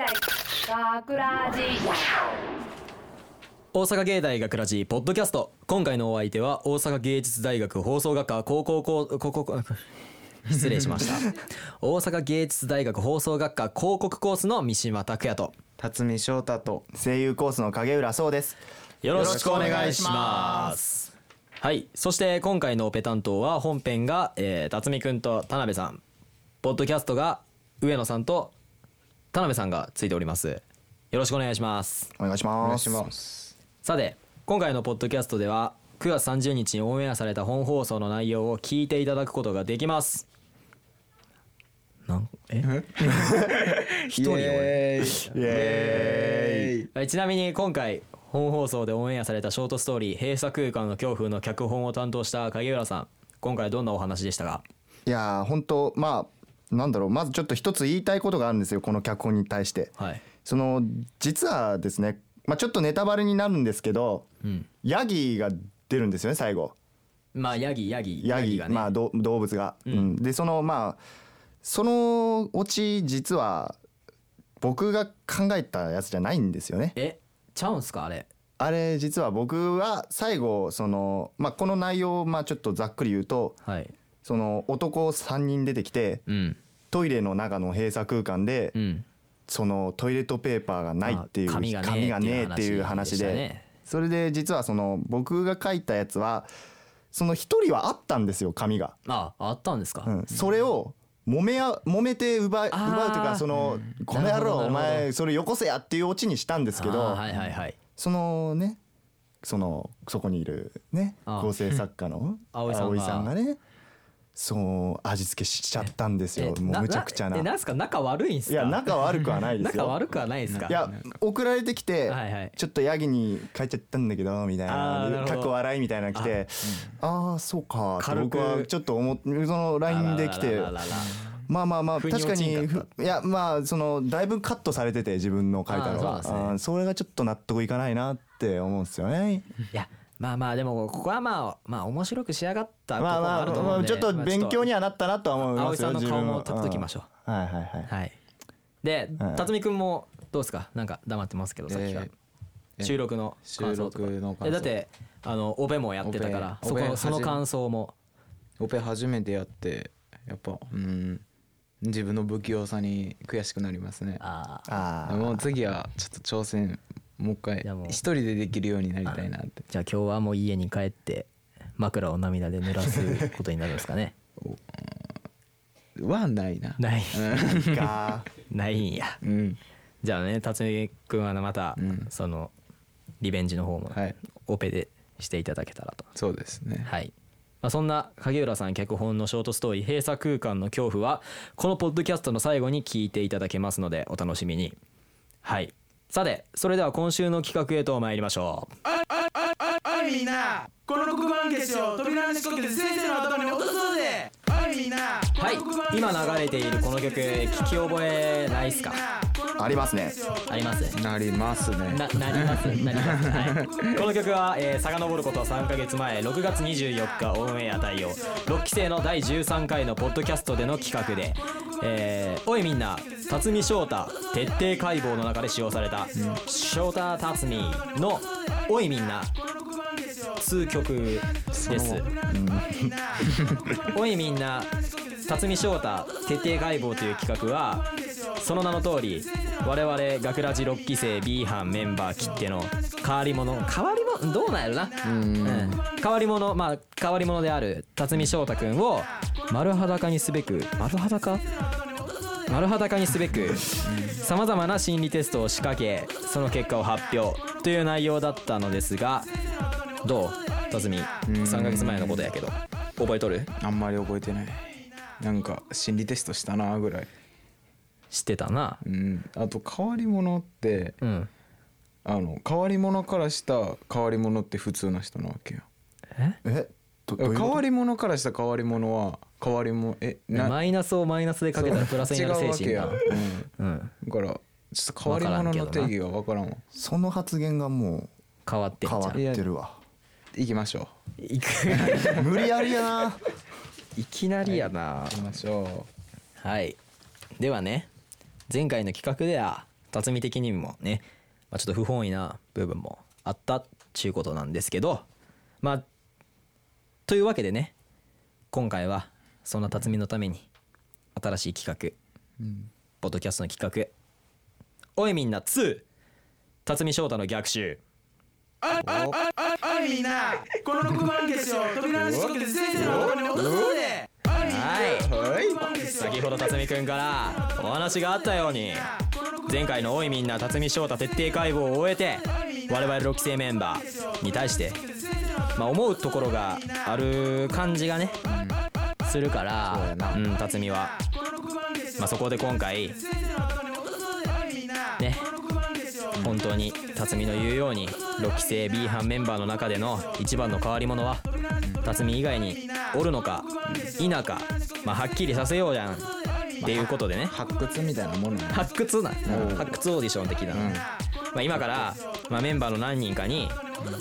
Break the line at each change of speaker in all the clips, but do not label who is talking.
大学ラジ
大阪芸大学ラジポッドキャスト。今回のお相手は大阪芸術大学放送学科高校高高校 失礼しました。大阪芸術大学放送学科広告コースの三島拓也と。
辰巳翔太と
声優コースの影浦壮です。
よろしくお願いします。はい。そして今回のオペ担当は本編が、えー、辰巳くんと田辺さん。ポッドキャストが上野さんと田辺さんがついております。よろしくお願いします。
お願いし
お願
ます。
いします
さて今回のポッドキャストでは9月30日にオンエアされた本放送の内容を聞いていただくことができます。なんえ？一人
イエーイ。
イエーイ。
はいちなみに今回本放送でオンエアされたショートストーリー「閉鎖空間の恐怖」の脚本を担当した影浦さん今回どんなお話でしたか？
いやー本当まあなんだろうまずちょっと一つ言いたいことがあるんですよこの脚本に対して。
はい。
その実はですねまあちょっとネタバレになるんですけど
うん
ヤギが出るんですよね最後。
まあヤギヤギ
ヤギ
がね、
まあど動物が、
うん。
うん。でそのまあそのオチ実は僕が考えたやつじゃないんですよね。
えちゃうんすかあれ？
あれ実は僕は最後そのまあこの内容をまあちょっとざっくり言うと
はい。
その男3人出てきて
うん
トイレの中の閉鎖空間で
うん。
そのトイレットペーパーがないっていう
まあ紙がね
えっていう話で
ね。
それで実はその僕が書いたやつはその一人はあったんですよ紙が。
ああったんですか、
うん、それを揉めや揉めて奪うというかその「この野郎お前それよこせや」っていうオチにしたんですけど
はいはいはい。
そのねそのそこにいるね構成作家の
葵さんが
ねそう味付けしちゃったんですよ。
え
もうむちゃくちゃな。
えなんすか？仲悪いんすか？
いや仲悪くはないですよ。
仲悪くはないですか？
いや送られてきて、
はいはい。
ちょっとヤギに変えちゃったんだけどみたいなかっこ笑いみたいなの来てああそうか僕はちょっと思っその LINE で来てまあまあまあ確かにふいやまあそのだいぶカットされてて自分の書いたのは
そね。
それがちょっと納得いかないなって思うんですよね。
いやまあまあでもここはまあまあ面白く仕上がったところも
まあまあ
あると思うんで
ちょっと勉強にはなったなとは思いますよ
葵さんの顔も撮っときましょ
う。ん。はいはい。はい。
はい。で
はい
辰巳くんもどうですか？なんか黙ってますけどさっきから
えー
収録の感想とか。
収録の感想。
えだってあのオペもやってたからそ
オペオペ
こその感想も。
オペ初めてやってやっぱうん自分の不器用さに悔しくなりますね。
ああ
もう次はちょっと挑戦もう一回
いやもう。
一人でできるようになりたいなって。
じゃあ今日はもう家に帰って枕を涙で濡らすことになるんですかね。
はないな。
ない。
か。
ないんや。
うん。
じゃあね辰巳くんはまた
うん。
そのリベンジの方も
はい。
オペでしていただけたらと。
そうですね。
はい、まあ、そんな影浦さん脚本のショートストーリー「閉鎖空間の恐怖」はこのポッドキャストの最後に聞いていただけますのでお楽しみに。はいさてそれでは今週の企画へと参りましょう。
あいみんなこの黒板消しを扉の仕掛けて先生の頭に落とそうぜあいみんな
はい今流れているこの曲聞き覚えないっすか
ありますね。
あります
なりますね。
ななりますなります、はい、この曲は、えー、遡ること3ヶ月前6月24日オンエア対応。6期生の第13回のポッドキャストでの企画で「えーおいみんな辰巳翔太徹底解剖」の中で使用された「翔太辰巳」の「おいみんな」2曲です。おいみんな辰巳翔太徹底解剖という企画はその名の通り我々学ラジ6期生 B 班メンバー切っての変わり者変わり者どうなんやろな。うん。変わり者まあ変わり者である辰巳翔太くんを丸裸にすべく丸裸？丸裸にすべくさまざまな心理テストを仕掛けその結果を発表という内容だったのですがどう？辰巳3ヶ月前のことやけど覚えとる？
あんまり覚えてない。なんか心理テストしたなぐらい
知ってたな。
うん。あと変わり者って
うん。
あの変わり者からした変わり者って普通な人なわけよ。
え？どどういうこと？
変わり者からした変わり者は変わり者え
マイナスをマイナスでかけたらプラスになる精神
違うん、
うん。
だからちょっと変わり者の定義が分からんわ。
その発言がも
変わって
うん。変わってるわ。
行きましょ
いく。
無理やりやな。い
きなりやな。
う行きましょ
はい。ではね前回の企画では辰巳的にもね、まあ、ちょっと不本意な部分もあったっちゅうことなんですけどまあというわけでね今回はそんな辰巳のために新しい企画、ポッドキャストの企画「おいみんな2辰巳翔太の逆襲」
ああいみんなこの黒板消しを扉の仕掛けて先生のところに落とそうぜ
はい。先ほど辰巳くんからお話があったように前回の「おいみんな辰巳翔太徹底解剖」を終えて我々6期生メンバーに対して、まあ、思うところがある感じがね、するから
そう
ん辰巳は、まあ、そこで今回ね本当に辰巳の言うように6期生 B 班メンバーの中での一番の変わり者は辰巳以外におるのか否か、まあ、はっきりさせようじゃん。っていうことでね。
発掘みたいなものやな
発掘な発掘オーディション的な、まあ、今から、まあ、メンバーの何人かに、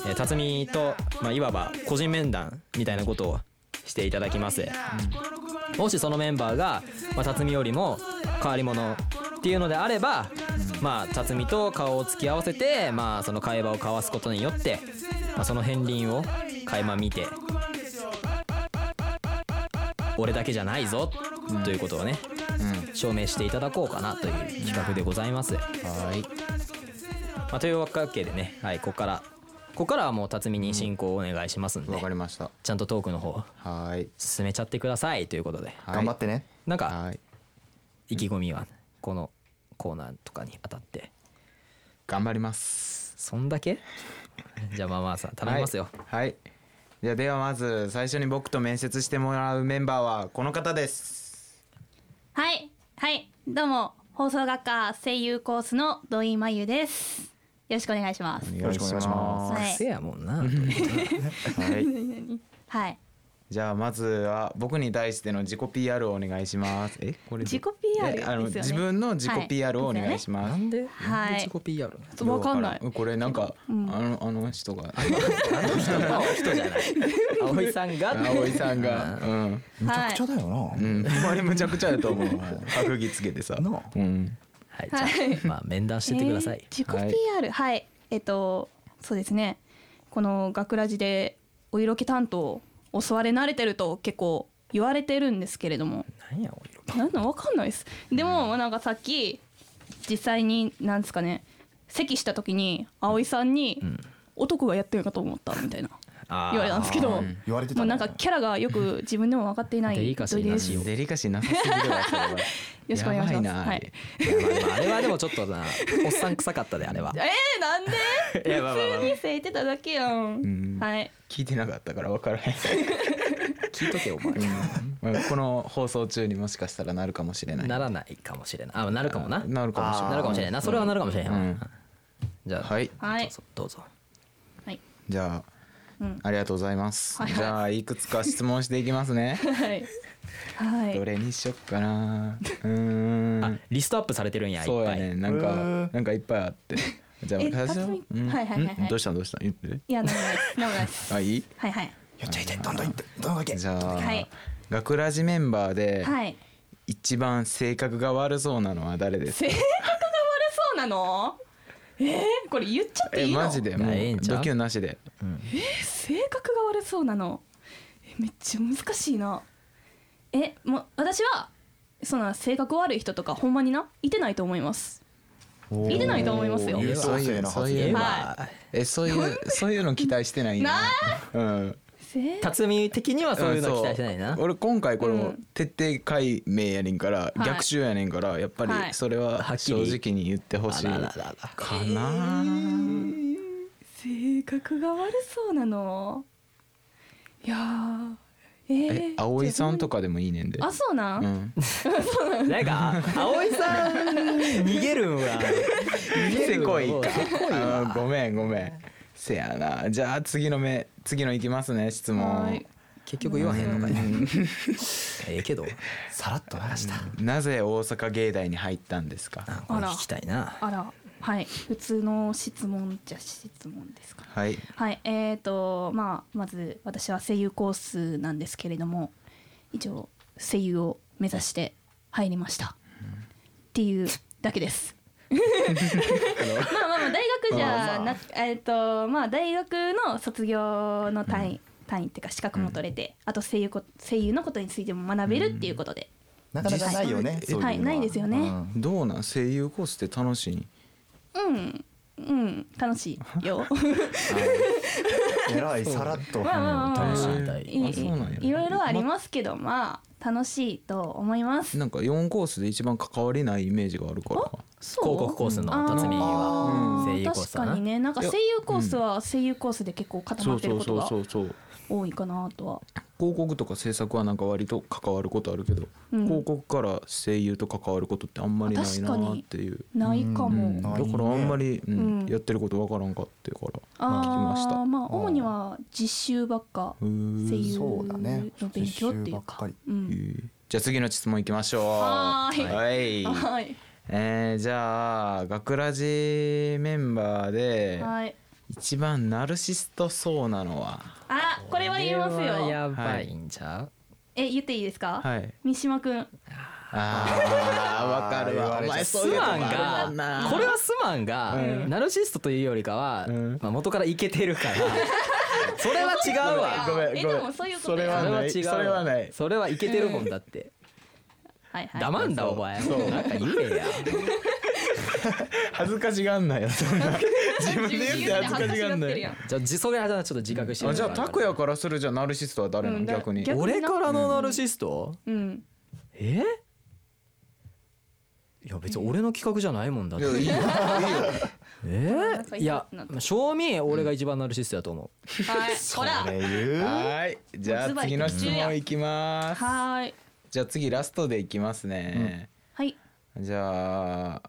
えー辰巳と、まあ、いわば個人面談みたいなことをしていただきます、もしそのメンバーが、まあ、辰巳よりも変わり者っていうのであれば、まあ辰巳と顔を突き合わせて、まあ、その会話を交わすことによって、まあ、その片鱗を垣間見て俺だけじゃないぞ、ということをね、証明していただこうかなという企画でございます。
はい。
まあ、というわけでね、はい、ここからここからはもう辰巳に進行をお願いしますんで、
わかりました。
ちゃんとトークの方
はい。
進めちゃってくださいということで、
はい
頑張ってね。
なんか
はい。
意気込みはこのコーナーとかにあたって。
頑張ります。
そんだけ？じゃあまあまあさん頼みますよ、
はい、はい。じゃあではまず最初に僕と面接してもらうメンバーはこの方です。
はい。はい。どうも放送学科声優コースの土井真由です。よろしくお願いします。
よろしくお願いしま
はい
せやもんな
はい。
はい
じゃあまずは僕に対しての自己 PR をお願いします。えこれで？
自己 PR
えあの
ですよね。
自分の自己
はい
PR をお願いします、
なんで？
はい。
なんで自己 PR
わかんない。
これなんか、あのあの人が
あの人。の人じゃない。葵さんが？
葵さんが。うん。
むちゃくちゃだよな、
うん。ほんまにむちゃくちゃやと思う。白着つけてさ。
なあ。
うん。
はいじゃあまあ面談してってください、
えー自己
はい。
PR はい、えっとそうですね。この学ラジでお色気担当襲われ慣れてると結構言われてるんですけれども。
なんやお色気。
なんだわかんないです。でもなんかさっき実際になんですかね席した時に葵さんに男がやってるかと思ったみたいな言われたんですけど
言われてた
もうなんかキャラがよく自分でも分かっていない
デリカシーなしよ
デリカシーなさすぎるわそれは。よ
ろしくお願いします。はい。
いやまあれはでもちょっとなおっさん臭かったであれは。
えー、なんで？普通にせいてただけやん、
ん。
はい。
聞いてなかったから分からへん、
聞いとけお前。
まあこの放送中にもしかしたらなるかもしれない。
ならないかもしれない。あなるかもな。
なるかもしれない
なるかもしれないな。それはなるかもしれない、
うん。
じゃあ
はい。
はい。
どうぞどうぞ。
はい。
じゃあ、
うん。
ありがとうございます、
はい。はい
じゃあいくつか質問していきますね。
はい。はい。
どれにしよっかな。うーん。
あリストアップされてるんや
そう
ぱい
やねなんかなんかいっぱいあって。じゃあ
え
最初
辰巳
うん。
はいはいはいはい。
ん？どうしたどうした言って。
いやなんもないです。なんもないです
あいい？
はいはい。
やっちゃいて。どんどんいって。どんどんいけ。
じゃあ、
はい。
学ラジメンバーで
はい。
一番性格が悪そうなのは誰ですか？
性格が悪そうなの？えー、これ言っちゃって
え
いいの？
マジでもう
いやええんちゃう？
ドキュンなしで。
性格が悪そうなの。えめっちゃ難しいな。えもう私はそんな性格悪い人とかほんまにな？いてないと思います。いてないと思いますよ。
えそういうそういうの
は。
えそういうそういうの期待してないんやうん。
性
辰巳的にはそういうの期待してないな、
俺今回これも
うん。
徹底解明やねんから、
い。
逆襲やねんからやっぱり
はい。
それは正直に言ってほしい。かな、
性格が悪そうなの。いやー。え
え
ー、
葵さんとかでもいいねんで。
あそうなん、
うん。
なんか葵さん逃げるんは。
せこいか。
せこい
あ
わ
ーごめんごめんせやな。じゃあ次の目次のいきますね質問。
はい。
結局言わへんのかい。ええけど
さらっと流した。
なぜ大阪芸大に入ったんですか？
あこれ聞きたいな。
あら。はい。普通の質問じゃ質問ですか？
はい。
はい。えーとまあまず私は声優コースなんですけれども一応声優を目指して入りました、っていうだけです。まあまあまあ大学じゃなくえっとまあ大学の卒業の単位、単位っていうか資格も取れて、あと声優こ声優のことについても学べるっていうことで、
なかなかないよねういうの
は。いないですよね。
うん。
どうなん？声優コースって楽しい？
うん。うん。楽しいよ。
えらい さらっと。
まあまあまあまあ。
楽しいみたい。
いい
あそうなんや。
いろいろありますけどまあ楽しいと思います。
なんか4コースで一番関わりないイメージがあるから
広告コースの辰巳は声優コースだな？
確かにね。なんか声優コースは声優コースで結構固まってることが
そうそうそう
多いかなとは。
広告とか制作はなんか割と関わることあるけど、
うん。
広告から声優と関わることってあんまりないなっていう。
ないかも、
うん。
だからあんまり、うん
うん。
やってることわからんかってから
あ
聞きました。
ーまあ主には実習ばっか声優
そうだね。
の勉強っていうか。
かり。
うん。
えーじゃあ次の質問いきましょう。
はーい。
はい。
はい
えーじゃあ学ラジメンバーで
はい。
一番ナルシストそうなのは？
あこれは言えますよ。
やばい。んちゃう
え言っていいですか、
はい。
三島くん
あーわかるわ。お前
スマンがこれはスマンが
うん。
ナルシストというよりかは、
うん。
まあ、元からイケてるから。それは違うわ。
ごめんごめん。
えでもそういうことや
それはな
それはい違うわ。
それはない。
それはいけてるもんだって
はいはい。
黙んだお前。なんか言えや。
恥ずかしがんなよ。そんな自分で言って恥ずかしがんなよ
じゃあじそれはちょっと自覚して
じゃあ拓也からするじゃあナルシストは誰なの
うんだ
逆に。
逆
俺からのナルシスト、
うん。
え？いや別に俺の企画じゃないもんだって。
いやいいよ。いいよ。
え？ー、いや
いいなと
正味俺が一番ナルシストだと思う、
はい。ほら
これ言う。
はい。じゃあ次の質問いきます。
はーい
じゃあ次ラストでいきますね、
はい。
じゃあ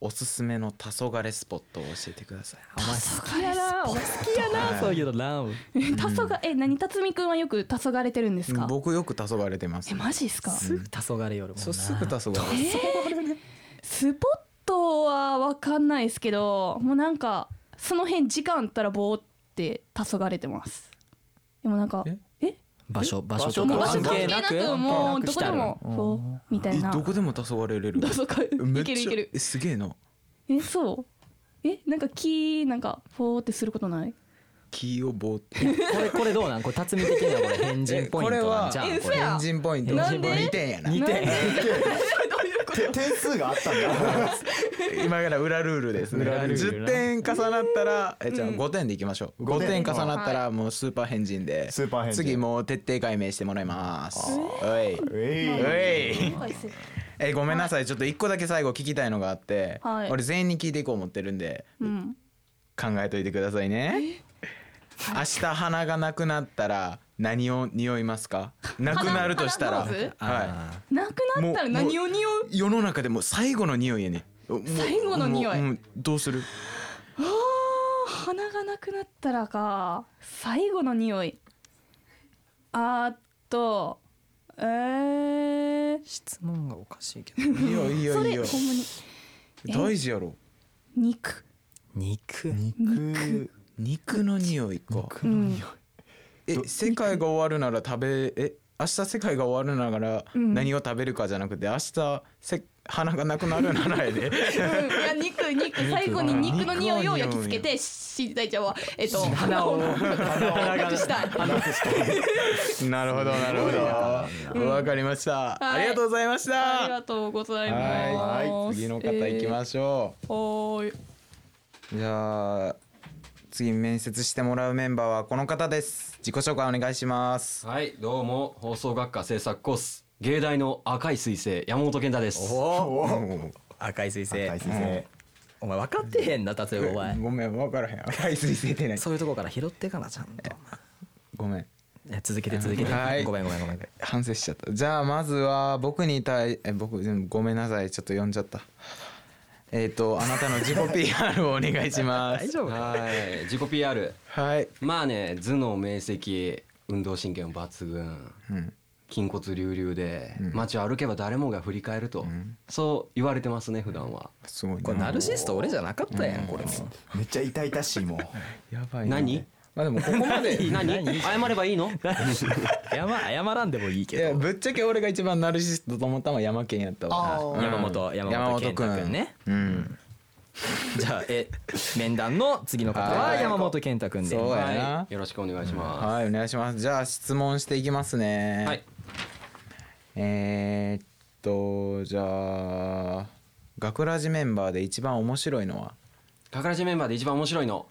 おすすめの黄昏スポットを教えてください。
お前好きやな。好きやなそういうのな
えたそがえ何？辰巳くんはよく黄昏てるんですか？
僕よく黄昏てます。
えマジですか？
すぐ黄昏よるもんな。
そうすぐ黄昏
スポットは分かんないですけどもうなんかその辺時間あったらぼーって黄昏てます。でもなんか
え
え？
場所場所とか
場所関係なく？もうどこでも
うん。
そうみたいな。
えどこでも黄昏れる？
いけるいける。
えすげえな。
えそう？えなんか木なんかフォーってすることない？
木をぼーって。
これこれどうなん？これ辰巳的にはこれ変人ポイントなんじゃん？
え
これ
や
エンジンポイント。
なんで
？2点やな
2点
て 点数があったんだ。
今から裏ルールですね。
裏ルールな。
10点重なったらえじゃあ5点でいきましょう。5
5
点
点
重なったらもうスーパー変人で。
スーパー変人。
次もう徹底解明してもらいます。おい。おい。えごめんなさい。ちょっと一個だけ最後聞きたいのがあって、
はい。
俺全員に聞いていこう思ってるんで
うん。
考えといてくださいね。明日鼻がなくなったら何を匂いますか？なくなるとしたら。は
なくなったら何を匂う？
い世の中でも最後の匂いやね。
最後の匂い？
どうする？
あー鼻がなくなったらか。最後の匂い。あーっとえー、
質問がおかしいけど。
いいよいい
そ
よいいよ
れほんまに。え？
大事やろ。
肉。
肉。
肉。
肉。の匂いか。
うん
え世界が終わるなら食べえ明日世界が終わるなら
うん。
何を食べるかじゃなくて明日せ鼻がなくなるならやで。
うん、いや肉肉。最後に肉の匂いを焼き付けてし大ちゃんはえっと鼻を鼻をしたい。
なるほどなるほど。わかりました。ありがとうございまし
あり
た
がとうございます。
はい。次の方行きましょ
すはーい。う
じゃあ次面接してもらうメンバーはこの方です。自己紹介お願いします。
はいどうも放送学科制作コース芸大の赤い彗星山本健太です。
赤い彗星。
赤い彗星。
お前分かってへんな例えばお前。
ごめん分からへん。赤い水星ってない
そういうとこから拾ってかなちゃんと。
ごめん。
続けて続けて、
はい。
ごめんごめんごめん
反省しちゃった。じゃあまずは僕に対え僕うんごめんなさい。ちょっと読んじゃったえっ、とあなたの自己 PR をお願いします。
大丈夫？
はい。自己 PR
はい、
まあね頭脳明晰運動神経も抜群。
うん、
筋骨隆々で、
うん。
街を歩けば誰もが振り返ると、
ん。
そう言われてますね普段は。
すごいな
これナルシスト俺じゃなかったやんこれも。
めっちゃ痛々しいもん。
やばいな
何？
まあでもここまで。い
何？謝ればいいの？
謝謝らんでもいいけど。
やぶっちゃけ俺が一番ナルシストと思ったのは山県やったわ。うん。
山本山本健太君ね。
うん。
じゃあえ面談の次の方は
はい。
山本健太くんで。
そうやな。
はい。よろしくお願いしま
はいお願いします。じゃあ質問していきますね。
すはい。
えー、っとじゃあ学ラジメンバーで一番面白いのは？
かからじメンバーで一番面白いの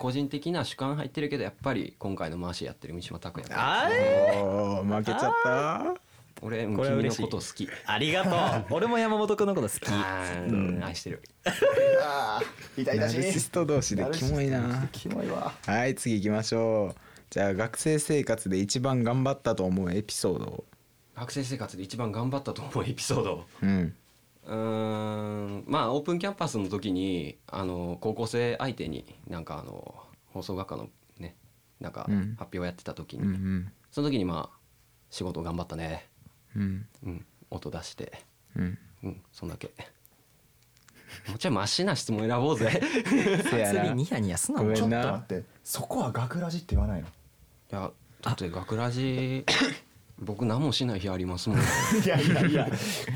個人的な主観入ってるけどやっぱり今回の回しやってる三島拓也
あ
おー負けちゃった。
俺君の
これは嬉しい。
こと好き
ありがとう。俺も山本くんのこと好き。
あー愛してる。
あー痛
ナルシスト同士でキモいな。
キモいわ
はい次行きましょう。じゃあ学生生活で一番頑張ったと思うエピソードを。
学生生活で一番頑張ったと思うエピソード。
うん
うーんまあオープンキャンパスの時にあの高校生相手になんかあの放送学科のねなんか
うん。
発表やってた時に、
うんうん。
その時にまあ仕事頑張ったね。
うん。
うん音出して。
うん。
うんそんだけ。もうちょいマシな質問選ぼうぜ。
次ニヤニヤすな。
ちょっと
な
待って。そこは学ラジって言わないの？
いやだって学ラジ僕何もしない日ありますもん。
いやいやいや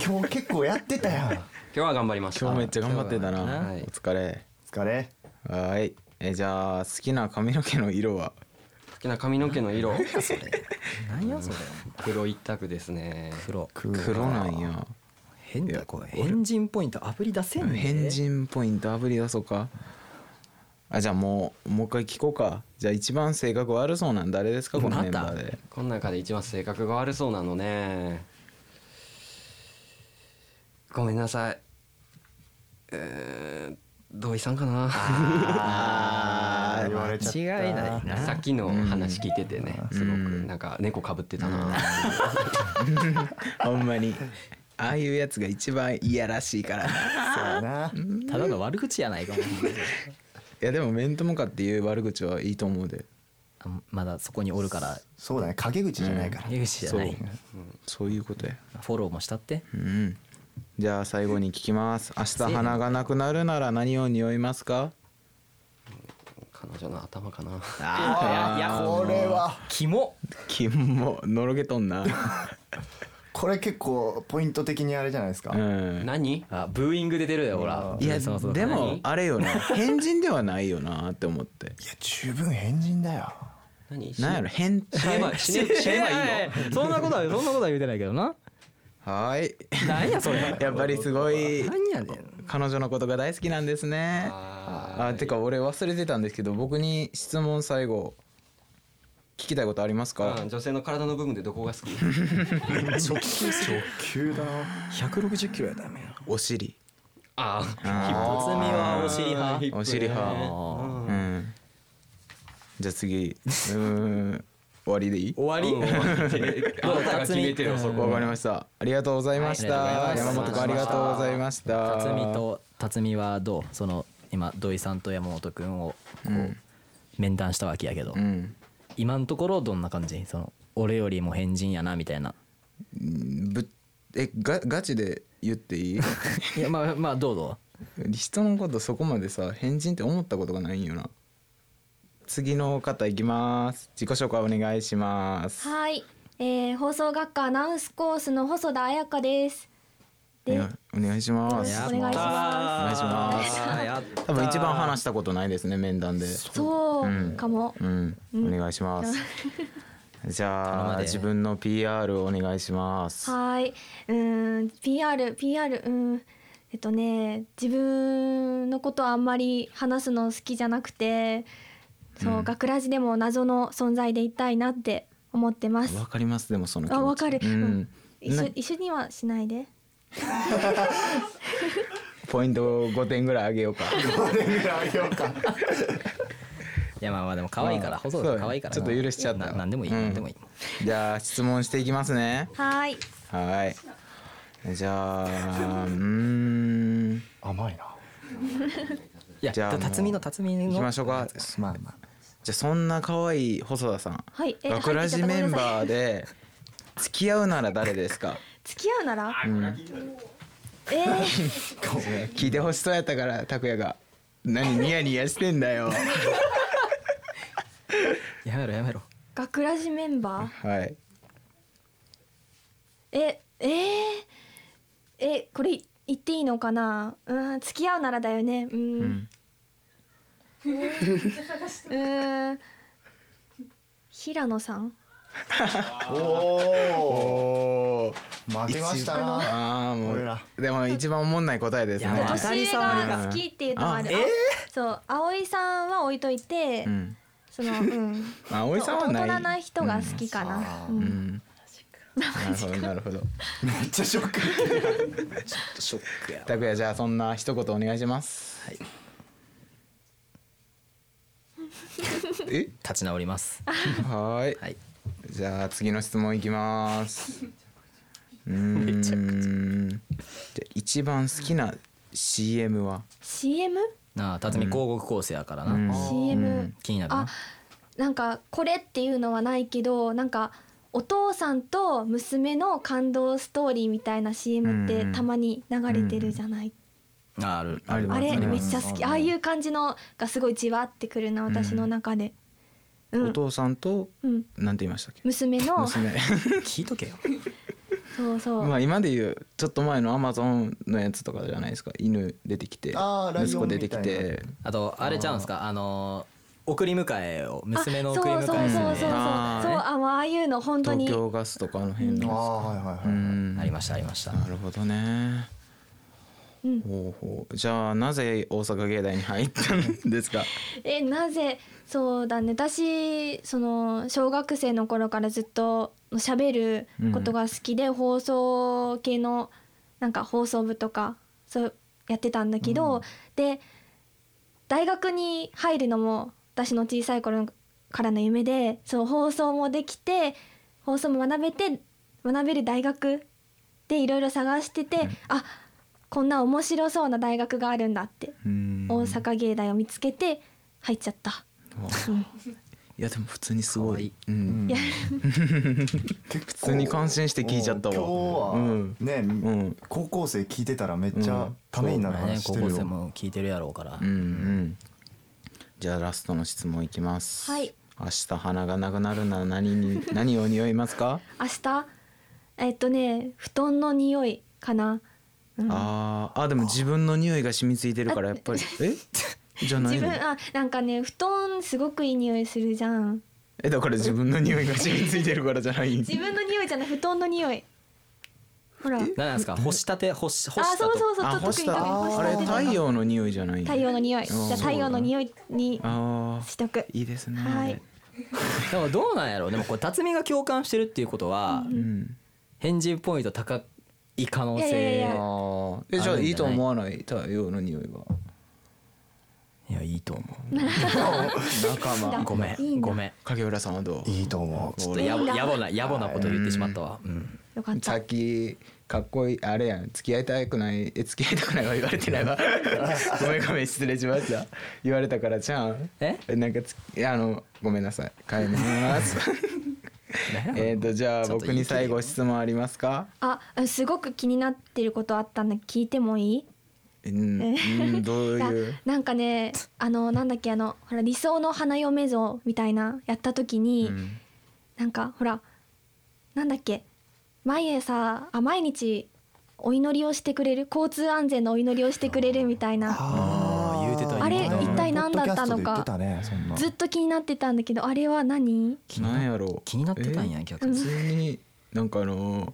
今日結構やってたやん。
今日は頑張りました
今日めっちゃ頑張ってたな。お
はい。
疲れ。
疲れ。
はーい。えじゃあ好きな髪の毛の色は？
好きな髪の毛の色？
何やそれ。
黒一択ですね。
黒。
黒。なんや。
変だこれ。変人ポイントあぶり出せんね
変人ポイントあぶり出そうかあじゃあもうもう一回聞こうか。じゃあ一番性格悪そうなん誰ですか？このメンバーで。
この中で一番性格が悪そうなのね。ごめんなさい。えー、土井さんかな？
あー
言われちゃった。
間違いないな
さっきの話聞いててねすごく
うん
なんか猫かぶってたな。
ほんまに。ああいうやつが一番いやらしいから。な
そうやな。
ただの悪口やないか。も
いやでも面と向かって言う悪口はいいと思うで。
あまだそこにおるから。
そうだね。陰口じゃないから。
江口じゃない。
そう。いうことや。
フォローもしたって。
うん。じゃあ最後に聞きます。明日鼻がなくなるなら何を匂いますか？
彼女の頭かな。
あー。いやいや
これは。
キモ。
金ものろけとんな
これ結構ポイント的にあれじゃないですか。
うん。
何？
あブーイングで出るよほら。
いや
そうそう
でも
何？
あれよな。変人ではないよなって思って。
いや十分変人だよ。
何？
なんやろ変
死ねば死ね 死ねばいいの？
そんなことはそんなことは言うてないけどな。
はーい。
何やそれ。
やっぱりすごい
何やねん。
彼女のことが大好きなんですね。
あ
あてか俺忘れてたんですけど僕に質問最後聞きたいことありますか？
ー女性の体の部分でどこが好き？
直球直球だ。な
160キロやだめ
あ
お尻。
辰巳
あ
はお尻派。
お尻派。
うん。
うん。じゃあ次。うーん。終わりでいい？
終わり？
うん。あなたが決めてよそこ
わかりました。ありがとうございました、
はいありがとう
山
ございました
本君ありがとうございました。
辰巳と辰巳はどう？その今土井さんと山本君をこう、面談したわけやけど、
うん
今のところどんな感じ？その俺よりも変人やなみたいな。
ぶえがガチで言っていい？
いやまあまあどうぞ。
人のことそこまでさ変人って思ったことがないんよな。次の方いきます。自己紹介お願いします。
はい、えー、放送学科アナウンスコースの細田彩香です。で、
お願いします。
お願いしま
お願いします。多分一番話したことないですね面談で。
そう。
うん。
かも。
うん、お願いします。じ
頼
ゃあ
むで。
自分の PR お願いします。
はい、うーん、PR、PR、うん、えっとね、自分のことはあんまり話すの好きじゃなくて、そう、
うん。
学ラジでも謎の存在でいたいなって思ってます。
わかります。でもその気持ち。
あ、わかる。
う
うん
ん、
一緒
な
一緒にはしないで。
ポイント5点ぐらいあげようか。
いやまあまあでも可愛いから
まあ
細田可愛いから
ちょっと許しちゃった
ななんでもいい、
うん。
なんでもいい。
じゃあ質問していきますね。
はい、
はい。じゃあうーん。
甘いな。い
や
じゃあ
辰巳の辰巳の。
行きましょうか。
まあまあ。
じゃあそんな可愛い細田さん。
はい、え
学ラジメンバー
ー。
で付き合うなら誰ですか？
付き合うなら？えー、
聞いてほしそうやったから拓也が。何ニヤニヤしてんだよ。
やめろやめろ。
学ラジメンバー？
はい。
え、えー、え、これ言っていいのかな？うん付き合うならだよね。うん。
う
うんーん。平野さん？
お
お
負けましたな。
ああも
俺ら。
うでも一番おもんない答えですね。
いや当たり
年上
障り
が好きっていうのもある
あ
あそう葵さんは置いといて、
うん
そのうん。
あ葵さんはない。
大人な人が好きかな、うん。
うん。なるほどなるほど。
めっちゃショック
ショックや
拓也じゃあそんな一言お願いします。
はい。
え？
立ち直ります。
はーい。
はい
じゃあ次の質問いきます。うーん
めちゃ。く
じゃあ一番好きな CM は
？CM?
なあ辰巳広告構成やからな、
うん。
CM、
うん。
気になるな。
あなんかこれっていうのはないけどなんかお父さんと娘の感動ストーリーみたいな CM って
うん。
たまに流れてるじゃない、
あある。
あります。
あれめっちゃ好き。ああいう感じのがすごいじわってくるな私の中で、うん
お父さんと
うん、
なんて言いましたっけ？
娘の。
娘。
聞いとけよ。
そうそう、
まあ今で言うちょっと前のアマゾンのやつとかじゃないですか。犬出てきて息子出てきて。
あとあれちゃうんすか？あのー送り迎えを娘の
あ
送り迎え
そうそうそうそう。そう
あー
そうあああいうの本当に。
東京ガスとかあの辺
あ
の
あはいはいはい、
うん。
ありましたありました。
なるほどね
うん。
ほうほう。じゃあなぜ大阪芸大に入ったんですか？
えなぜ？そうだね。私その小学生の頃からずっと喋ることが好きで、放送系のなんか放送部とかそうやってたんだけど、で大学に入るのも私の小さい頃からの夢でそう放送もできて放送も学べて学べる大学でいろいろ探してて、あこんな面白そうな大学があるんだって
うん。
大阪芸大を見つけて入っちゃった。
いやでも普通にすごい。うん。普通に感心して聞いちゃったわ。
今日は、
うん。
高校生聞いてたらめっちゃためになる話してるよ、
高校生も聞いてるやろうから、
うんうん。じゃあラストの質問いきます。
はい。
明日鼻がなくなるなら何に何を匂いますか？
明日？えっとね布団の匂いかな、うん。
あー。あでも自分の匂いが染みついてるからやっぱり。え？じゃないの？
自分あなんかね布団すごくいい匂いするじゃん。
えだから自分の匂いが染みついてるからじゃない
自分の匂いじゃない布団の匂い。ほら。
何なんですか？干したて？干し干
あ
したと？
そうそうそう
あ干した。
特に干
あれ太陽の匂いじゃない
太陽の匂い。じゃあ太陽の匂いにしとく。
いいですね。
はい。
でもどうなんやろ？うでもこれ辰巳が共感してるっていうことは、
うん
返事ポイント高い可能
いやいや。い
性
や
あーえじゃあい？いと思わない太陽の匂いはい
やいいと思う。
仲間。
ごめ
いいん
ごめん。
影浦さんはどう？
いいと思う。
ちょっとやぼやぼなやぼなこと言ってしまったわ、うん。
よかった。
さっきかっこいいあれやん。付き合いたくない？え付き合いたくないは言われてないわ。ごめんごめん失礼しました。言われたからちゃん。
え？
なんかついやあのごめんなさい。帰ります えっとじゃあ僕に最後質問ありますか？
あすごく気になってることあったんだ聞いてもいい？
うん、うん、どう
い
う？
なんかねあのなんだっけあのほら理想の花嫁像みたいなやった時に、
うん。
なんかほらなんだっけ毎朝あ毎日お祈りをしてくれる交通安全のお祈りをしてくれるみたいなだったのか。
ねそんな。
ずっと気になってたんだけどあれは何？
なんやろ。う
気になってたんや逆
普
に
通になんかあの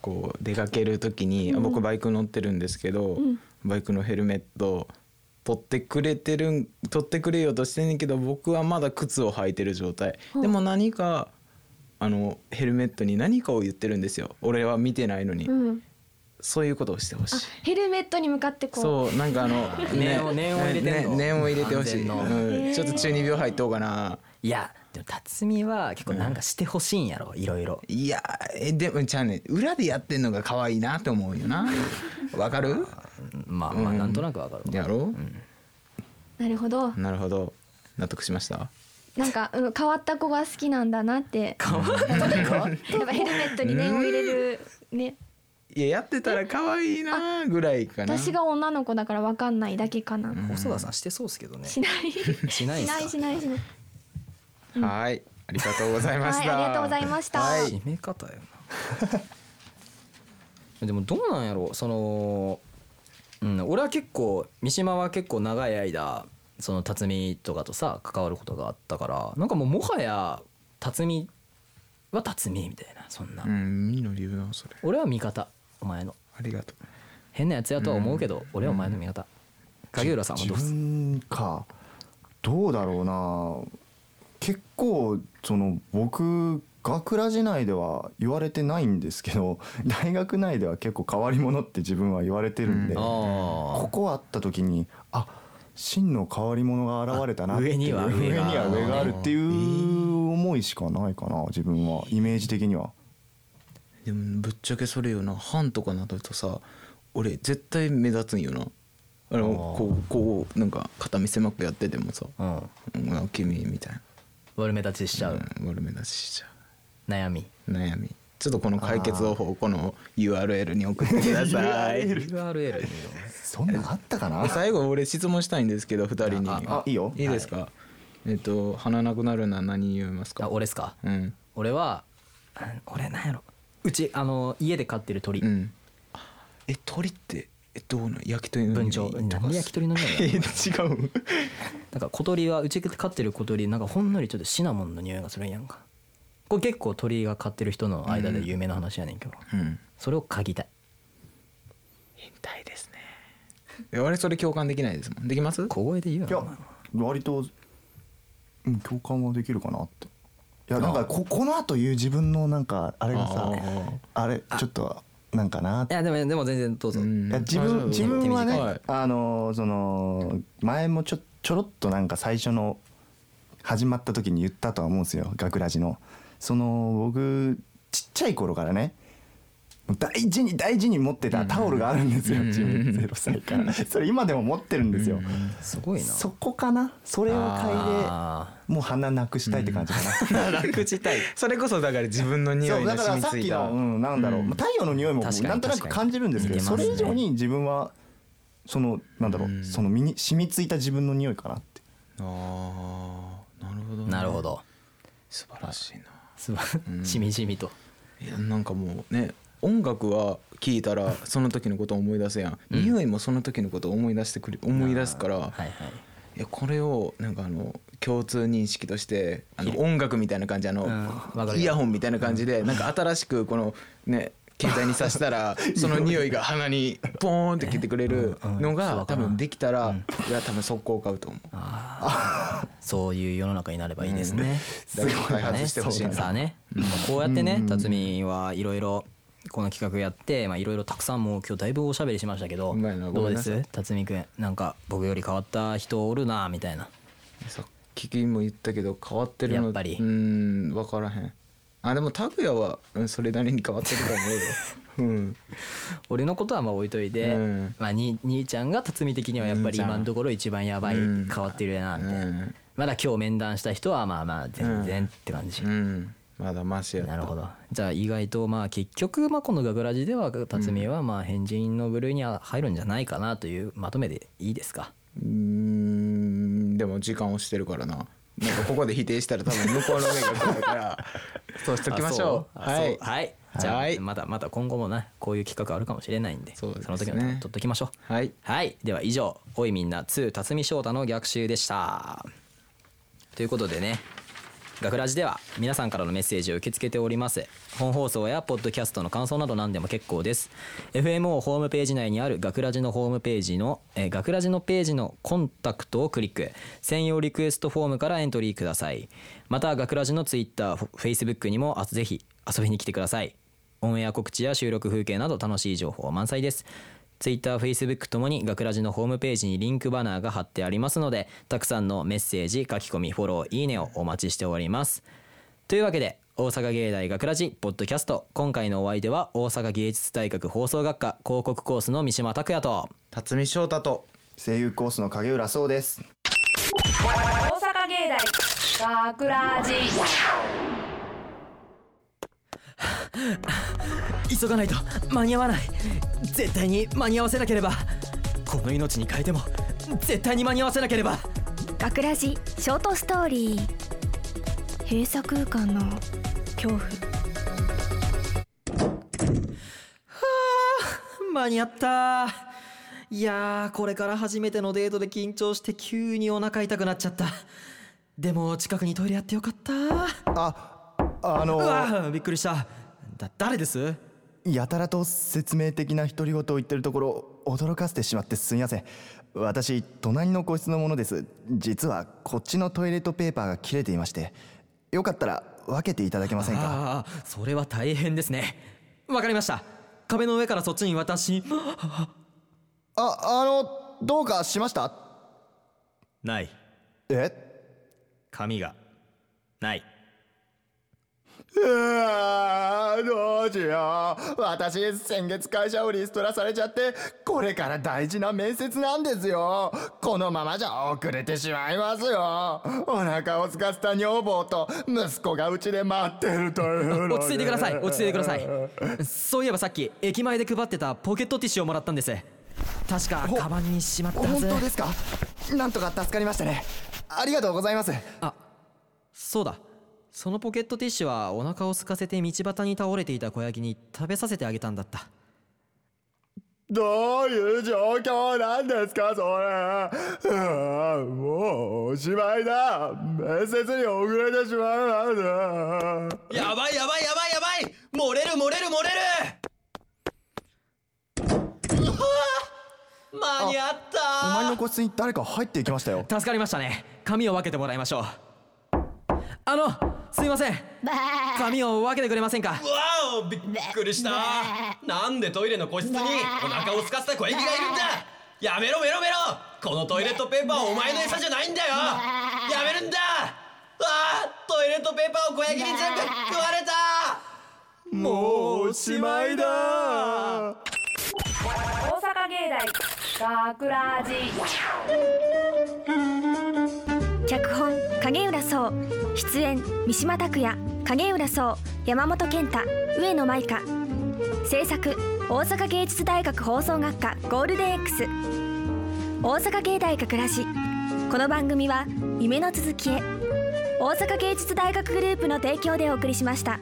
こう出かける時に、あ僕バイク乗ってるんですけど、
ん。
バイクのヘルメット取ってくれてるん取ってくれようとしてんねんけど僕はまだ靴を履いてる状態、でも何かあのヘルメットに何かを言ってるんですよ。俺は見てないのに、
うん
そういうことをしてほし
あ
い
ヘルメットに向かってこう。
そうなんかあの
念を念を入れて
念を入れてほしい、う ん、ちょっと中二病入っとうかない
やでも辰巳は結構なんかしてほしいんやろいろいろ
いやえでもちゃうね裏でやってんのが可愛いなって思うよなわかる
まあまあなんとなくわかる
やろ
なるほど
うなるほど納得しました
なんか、うん、変わった子が好きなんだなって変わった子やっぱヘルメットに念を入れるね
いややってたら可愛いなぐらいかな。
私が女の子だからわかんないだけかな、
細田さんしてそうですけどね。
しない。
しないんすか？
しないしないしない。
はい。ありがとうございました、
はいありがとうございました。
はい。
締め方やな。でもどうなんやろそのうん、俺は結構三島は結構長い間その辰巳とかとさ関わることがあったからなんかもうもはや辰巳は辰巳みたいなそんな、
うんいいの理由なそれ。
俺は味方お前の。
ありがとう。
変なやつやとは思うけど、俺はお前の味方。影浦さんはどう
自
す
分かどうだろうな。結構その僕学ラジ内では言われてないんですけど 大学内では結構変わり者って自分は言われてるんで、
うん。
こ
あ
こ会った時にあ真の変わり者が現れたなって
上には上が
あるっていう思いしかないかな自分は。イメージ的には。
でもぶっちゃけそれよな班とかなるとさ俺絶対目立つんよな。あのこうこうなんか肩身狭くやっててもさ。
あうん「
うん、あ君」みたいな。
悪目立ちしちゃう、
うん悪目立ちしちゃ
悩み。
う悩み。ちょっとこの解決方法をこの URL に送ってください。
URL に。
そんなんあったかな？
最後俺質問したいんですけど2人に。
あいいよ。
いいですか、えっと鼻なくなるのは何言いますか？
あ俺っすか？
うん。
俺はあ俺なんやろうちあの家で飼ってる鳥、
うん。え鳥ってえどうなん焼き鳥の
文鳥
匂いとか？
なんで焼き鳥の匂い
違う？
なんか小鳥はうちで飼ってる小鳥なんかほんのりちょっとシナモンの匂いがするんやんか。これ結構鳥が飼ってる人の間で有名な話やねんけど、
うん。
それを嗅ぎたい。
変態ですね。え俺それ共感できないですもん。できます？
小声で言う
いや
よ
割と、うん、共感はできるかなっていやなんかここの後言う自分のなんかあれがさあれちょっとなんかな。って
いやでもでも全然どうぞ、
うん。
いや自分自分はね、
はい。
あのその前もちょちょろっとなんか最初の始まった時に言ったとは思うんですよ。学ラジの。その僕ちっちゃい頃からね大事に大事に持ってたタオルがあるんですよ、
うん。
自分0歳からそれ今でも持ってるんですよ、
すごいな。
そこかな？それを嗅い
あ
でもう鼻なくしたいって感じかな、
楽したい。それこそだから自分の匂
そ
いうの
だからさっきの、うん、なんだろう、太陽の匂いもなんとなく感じるんですけど、それ以上に自分はそのなんだろう、
うん。
その身に染みついた自分の匂いかなって。
あーなるほど、
なるほど。
素晴らしいな。
しみじみと。
いやなんかもうね音楽は聴いたらその時のことを思い出すやん、
うん。
匂いもその時のことを思い出してくる思い出すから、
はいはい。
いやこれをなんかあの共通認識としてあの
ひ
音楽みたいな感じあの、
うん
イヤホンみたいな感じでなんか新しくこのね携帯に挿したら その匂いが鼻にポーンってきてくれるの
うんうん。
が多分できたら
うん。
いや多分速攻買うと思う。
そういう世の中になればいいですね、
誰か開発してほしいな。
さあね、こうやってね
うん。
辰巳はいろいろこの企画やってまあいろいろたくさんもう今日だいぶおしゃべりしましたけどどうです？辰巳くんなんか僕より変わった人おるなみたいな。
さっきも言ったけど変わってるの
やっぱり。
うん分からへん。あでも拓哉はうんそれなりに変わってると思うよ。うん。
俺のことはまあ置いといて、
うん。
まあ、に兄ちゃんが辰巳的にはやっぱり今のところ一番やばい、
うん。
変わってるなみたいな、
うん。
まだ今日面談した人はまあまあ全然って感じ、
うんまだマシやった。
なるほど。じゃあ意外とまあ結局まあこのガグラジでは辰巳はまあ変人の部類には入るんじゃないかなというまとめでいいですか？
うーん。でも時間をしてるからな。なんかここで否定したら多分 向こうの目が来るからそうしときましょう。はい。
はい。じゃあ
はい。
またまた今後もねこういう企画あるかもしれないんで
そ
の時の取っときましょう。
はい。
はい。では以上「おいみんな2辰巳翔太の逆襲」でした。ということでね学ラジでは皆さんからのメッセージを受け付けております。本放送やポッドキャストの感想など何でも結構です。FMO ホームページ内にある学ラジのホームページの、えー学ラジのページのコンタクトをクリック。専用リクエストフォームからエントリーください。また学ラジのツイッターフェイスブックにもあぜひ遊びに来てください。オンエア告知や収録風景など楽しい情報満載です。Twitter、Facebook ともに学ラジのホームページにリンクバナーが貼ってありますので、たくさんのメッセージ、書き込み、フォロー、いいねをお待ちしております。というわけで、大阪芸大学ラジポッドキャスト。今回のお相手は大阪芸術大学放送学科広告コースの三島拓也と。
辰巳翔太と
声優コースの影浦壮です。
大阪芸大学ラジ
急がないと間に合わない。絶対に間に合わせなければ。この命に変えても絶対に間に合わせなければ。
学ラジショートストーリー。閉鎖空間の恐怖。
間に合った。いやーこれから初めてのデートで緊張して急にお腹痛くなっちゃった。でも近くにトイレあってよかった。
ああの
うわびっくりしただ誰です？
やたらと説明的な独り言を言ってるところ驚かせてしまってすみません。私隣の個室の者です。実はこっちのトイレットペーパーが切れていまして。よかったら分けていただけませんか？
ああそれは大変ですね。わかりました。壁の上からそっちに渡し。
ああのどうかしました？
ない。
え？
紙が。ないう
わーどうしよう私先月会社をリストラされちゃってこれから大事な面接なんですよこのままじゃ遅れてしまいますよお腹を空かせた女房と息子がうちで待ってるという
落ち着いてください。落ち着いてください。そういえばさっき駅前で配ってたポケットティッシュをもらったんです。確かカバンにしまったは
本
ず
当ですか？なんとか助かりましたね。ありがとうございます。
あそうだそのポケットティッシュはお腹を空かせて道端に倒れていた小ヤギに食べさせてあげたんだった。
どういう状況なんですかそれ。ああもうおしまいだ。面接に遅れてしまうなんだ
やばいやばいやばいやばい。漏れる漏れる漏れる。うわ間に合った
お前の個室に誰か入っていきましたよ。
助かりましたね。紙を分けてもらいましょう。あのすいません。紙を分けてくれませんか？
わおびっくりした。なんでトイレの個室にお腹を空かせた小池がいるんだ？やめろメロメロ。このトイレットペーパーはお前の餌じゃないんだよ。やめるんだ。あートイレットペーパーを小池に全部食われた。
もうおしまいだ。
大阪芸大学ラジ
脚本影浦壮。出演三島拓也。影浦壮山本健太。上野舞香。制作大阪芸術大学放送学科ゴールデン X 大阪芸大学ラジこの番組は夢の続きへ。大阪芸術大学グループの提供でお送りしました。